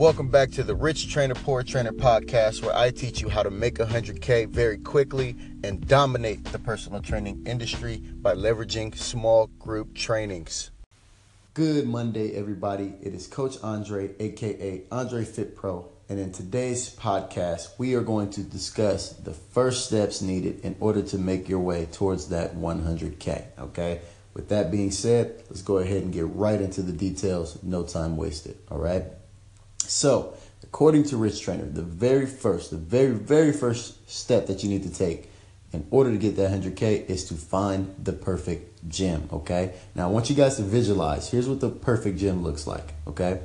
Welcome back to the Rich Trainer Poor Trainer podcast, where I teach you how to make 100K very quickly and dominate the personal training industry by leveraging small group trainings. Good Monday, everybody. It is Coach Andre, aka Andre Fit Pro, and in today's podcast, we are going to discuss the first steps needed in order to make your way towards that 100K. Okay. With that being said, let's go ahead and get right into the details. No time wasted. All right. So, according to Rich Trainer, the very first, the very, very first step that you need to take in order to get that 100K is to find the perfect gym. Okay. Now, I want you guys to visualize. Here's what the perfect gym looks like. Okay.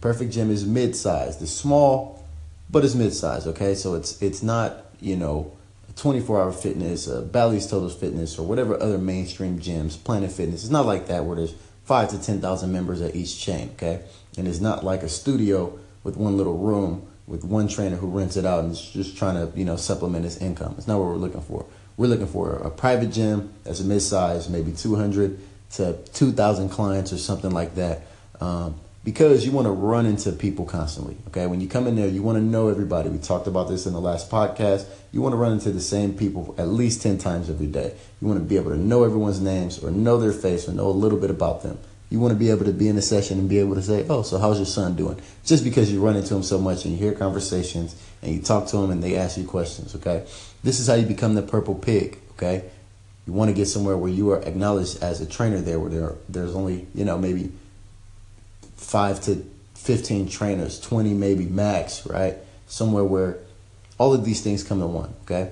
Perfect gym is mid-sized. It's small, but it's mid-sized. Okay. So it's it's not you know 24 Hour Fitness, uh, Bally's Total Fitness, or whatever other mainstream gyms, Planet Fitness. It's not like that where there's five to 10,000 members at each chain, okay? And it's not like a studio with one little room with one trainer who rents it out and is just trying to, you know, supplement his income. It's not what we're looking for. We're looking for a private gym that's a mid-size, maybe 200 to 2,000 clients or something like that. Um, because you want to run into people constantly. Okay, when you come in there, you want to know everybody. We talked about this in the last podcast. You want to run into the same people at least 10 times every day. You want to be able to know everyone's names or know their face or know a little bit about them. You want to be able to be in a session and be able to say, Oh, so how's your son doing? Just because you run into him so much and you hear conversations and you talk to him and they ask you questions. Okay, this is how you become the purple pig. Okay, you want to get somewhere where you are acknowledged as a trainer there, where there, there's only, you know, maybe five to 15 trainers, 20 maybe max, right? Somewhere where all of these things come in one, okay?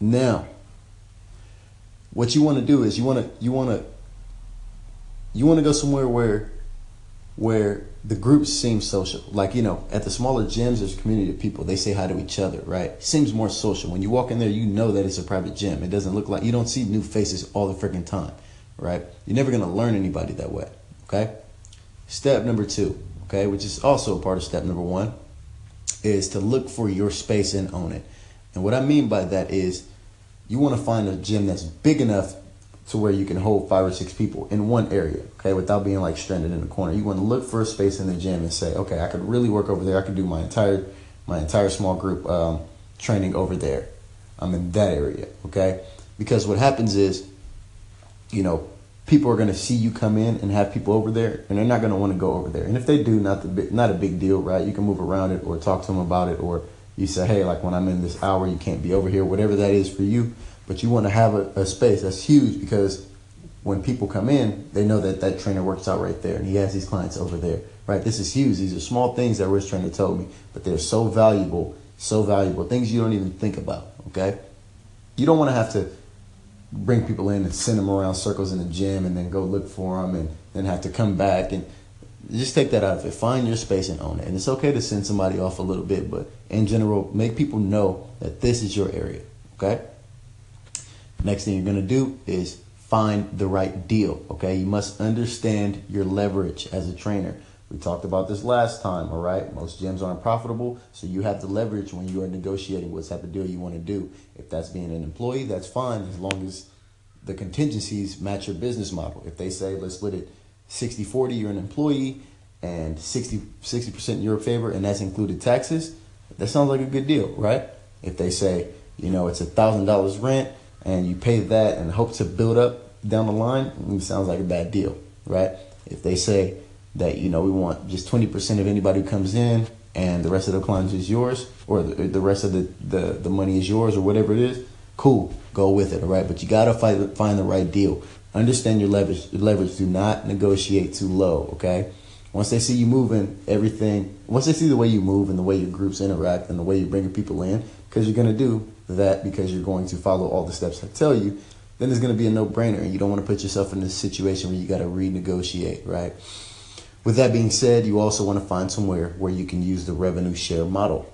Now, what you want to do is you want to you want to you want to go somewhere where where the groups seem social. Like, you know, at the smaller gyms, there's a community of people. They say hi to each other, right? seems more social. When you walk in there, you know that it's a private gym. It doesn't look like you don't see new faces all the freaking time, right? You're never going to learn anybody that way, okay? Step number two, okay, which is also part of step number one, is to look for your space and own it. And what I mean by that is you want to find a gym that's big enough to where you can hold five or six people in one area, okay, without being like stranded in a corner. You want to look for a space in the gym and say, okay, I could really work over there. I could do my entire my entire small group um, training over there. I'm in that area, okay? Because what happens is, you know, people are going to see you come in and have people over there, and they're not going to want to go over there. And if they do, not the not a big deal, right? You can move around it or talk to them about it, or you say, hey, like when I'm in this hour, you can't be over here, whatever that is for you. But you want to have a, a space that's huge because when people come in, they know that that trainer works out right there, and he has these clients over there, right? This is huge. These are small things that Rich Trainer told me, but they're so valuable, so valuable. Things you don't even think about. Okay, you don't want to have to bring people in and send them around circles in the gym and then go look for them and then have to come back and just take that out of it. Find your space and own it. And it's okay to send somebody off a little bit, but in general, make people know that this is your area. Okay? Next thing you're going to do is find the right deal. Okay? You must understand your leverage as a trainer. We talked about this last time, all right? Most gyms aren't profitable, so you have to leverage when you are negotiating what type of deal you want to do. If that's being an employee, that's fine as long as the contingencies match your business model. If they say, let's split it 60 40, you're an employee, and 60 60% in your favor, and that's included taxes, that sounds like a good deal, right? If they say, you know, it's a $1,000 rent, and you pay that and hope to build up down the line, it sounds like a bad deal, right? If they say, that you know we want just 20% of anybody who comes in and the rest of the clients is yours or the, the rest of the, the, the money is yours or whatever it is cool go with it all right but you got to find, find the right deal. Understand your leverage leverage. Do not negotiate too low okay? Once they see you moving everything once they see the way you move and the way your groups interact and the way you're bringing people in because you're going to do that because you're going to follow all the steps i tell you then it's going to be a no-brainer and you don't want to put yourself in a situation where you got to renegotiate right with that being said, you also want to find somewhere where you can use the revenue share model.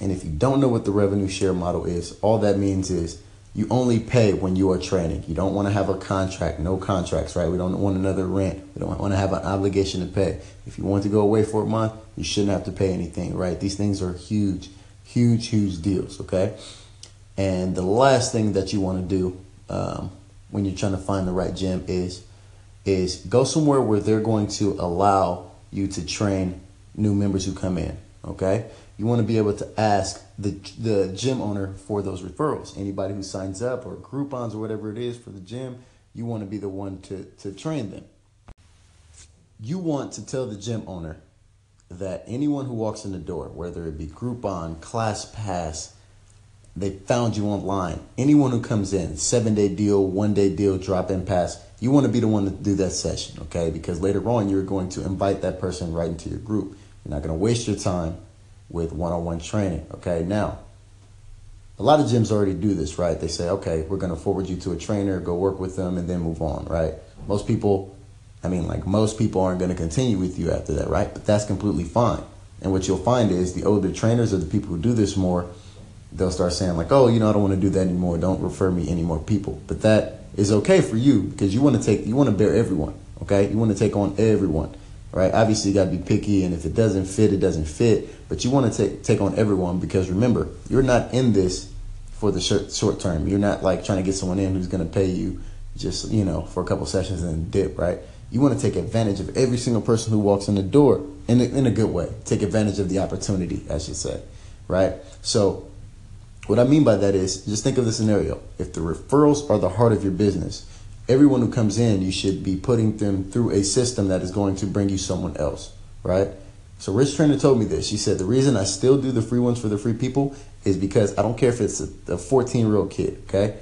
And if you don't know what the revenue share model is, all that means is you only pay when you are training. You don't want to have a contract, no contracts, right? We don't want another rent. We don't want to have an obligation to pay. If you want to go away for a month, you shouldn't have to pay anything, right? These things are huge, huge, huge deals, okay? And the last thing that you want to do um, when you're trying to find the right gym is is go somewhere where they're going to allow you to train new members who come in. Okay, you want to be able to ask the the gym owner for those referrals. Anybody who signs up or Groupons or whatever it is for the gym, you want to be the one to to train them. You want to tell the gym owner that anyone who walks in the door, whether it be Groupon, ClassPass, they found you online. Anyone who comes in, seven day deal, one day deal, drop in pass, you want to be the one to do that session, okay? Because later on, you're going to invite that person right into your group. You're not going to waste your time with one on one training, okay? Now, a lot of gyms already do this, right? They say, okay, we're going to forward you to a trainer, go work with them, and then move on, right? Most people, I mean, like most people aren't going to continue with you after that, right? But that's completely fine. And what you'll find is the older trainers or the people who do this more, they'll start saying like, "Oh, you know, I don't want to do that anymore. Don't refer me any more people." But that is okay for you because you want to take, you want to bear everyone. Okay, you want to take on everyone, right? Obviously, you got to be picky, and if it doesn't fit, it doesn't fit. But you want to take take on everyone because remember, you're not in this for the short short term. You're not like trying to get someone in who's going to pay you just you know for a couple sessions and dip, right? You want to take advantage of every single person who walks in the door in a, in a good way. Take advantage of the opportunity, I should say, right? So what I mean by that is just think of the scenario. If the referrals are the heart of your business, everyone who comes in, you should be putting them through a system that is going to bring you someone else, right? So Rich Trainer told me this. She said the reason I still do the free ones for the free people is because I don't care if it's a 14 year old kid, okay?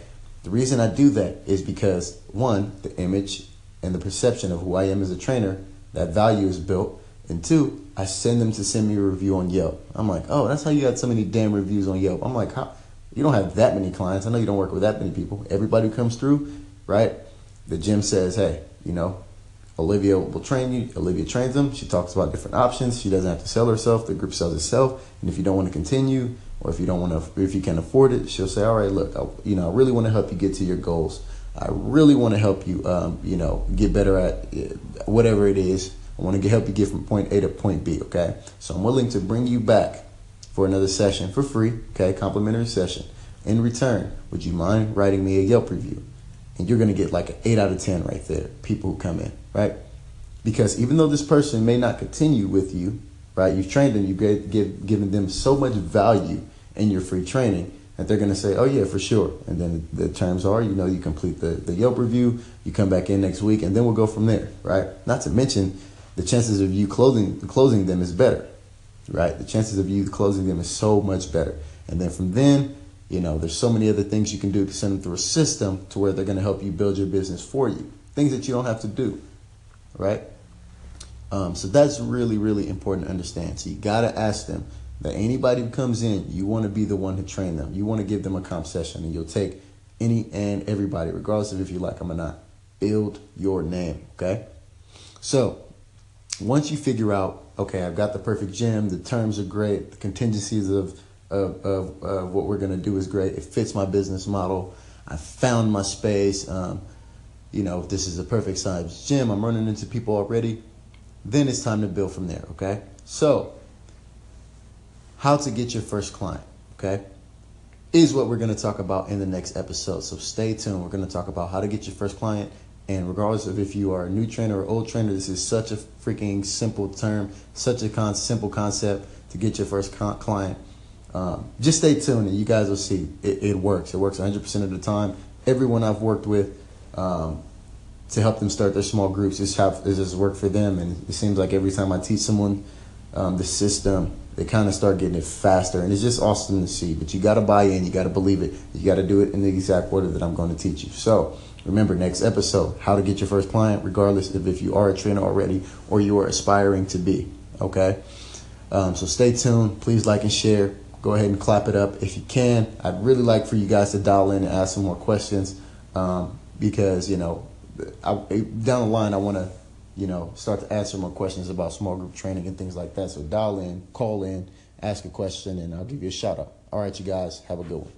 The reason I do that is because one, the image and the perception of who I am as a trainer, that value is built. And two, I send them to send me a review on Yelp. I'm like, oh, that's how you got so many damn reviews on Yelp. I'm like, how? You don't have that many clients. I know you don't work with that many people. Everybody comes through, right? The gym says, hey, you know, Olivia will train you. Olivia trains them. She talks about different options. She doesn't have to sell herself. The group sells itself. And if you don't want to continue, or if you don't want to, if you can't afford it, she'll say, all right, look, I, you know, I really want to help you get to your goals. I really want to help you, um, you know, get better at uh, whatever it is I want to help you get from point A to point B, okay? So I'm willing to bring you back for another session for free, okay? Complimentary session. In return, would you mind writing me a Yelp review? And you're to get like an 8 out of 10 right there, people who come in, right? Because even though this person may not continue with you, right? You've trained them, you've give, given them so much value in your free training that they're to say, oh, yeah, for sure. And then the terms are, you know, you complete the, the Yelp review, you come back in next week, and then we'll go from there, right? Not to mention, the chances of you closing closing them is better, right? The chances of you closing them is so much better. And then from then, you know, there's so many other things you can do to send them through a system to where they're going to help you build your business for you. Things that you don't have to do, right? Um, so that's really, really important to understand. So you got to ask them that anybody who comes in, you want to be the one to train them. You want to give them a comp session, and you'll take any and everybody, regardless of if you like them or not. Build your name, okay? So once you figure out, okay, I've got the perfect gym, the terms are great, the contingencies of of, of, of what we're to do is great. It fits my business model. I found my space. Um, you know, this is a perfect size gym. I'm running into people already. Then it's time to build from there. Okay. So, how to get your first client. Okay. Is what we're going to talk about in the next episode. So stay tuned. We're going to talk about how to get your first client and regardless of if you are a new trainer or old trainer, this is such a freaking simple term, such a con- simple concept to get your first con- client. Um, just stay tuned and you guys will see it, it, works. It works 100% of the time. Everyone I've worked with um, to help them start their small groups, have, this has worked for them. And it seems like every time I teach someone um, the system, they kind of start getting it faster. And it's just awesome to see. But you got to buy in, you got to believe it, you got to do it in the exact order that I'm going to teach you. So, Remember, next episode, how to get your first client, regardless of if you are a trainer already or you are aspiring to be. Okay? Um, so stay tuned. Please like and share. Go ahead and clap it up if you can. I'd really like for you guys to dial in and ask some more questions um, because, you know, I, down the line, I want to, you know, start to answer more questions about small group training and things like that. So dial in, call in, ask a question, and I'll give you a shout out. All right, you guys, have a good one.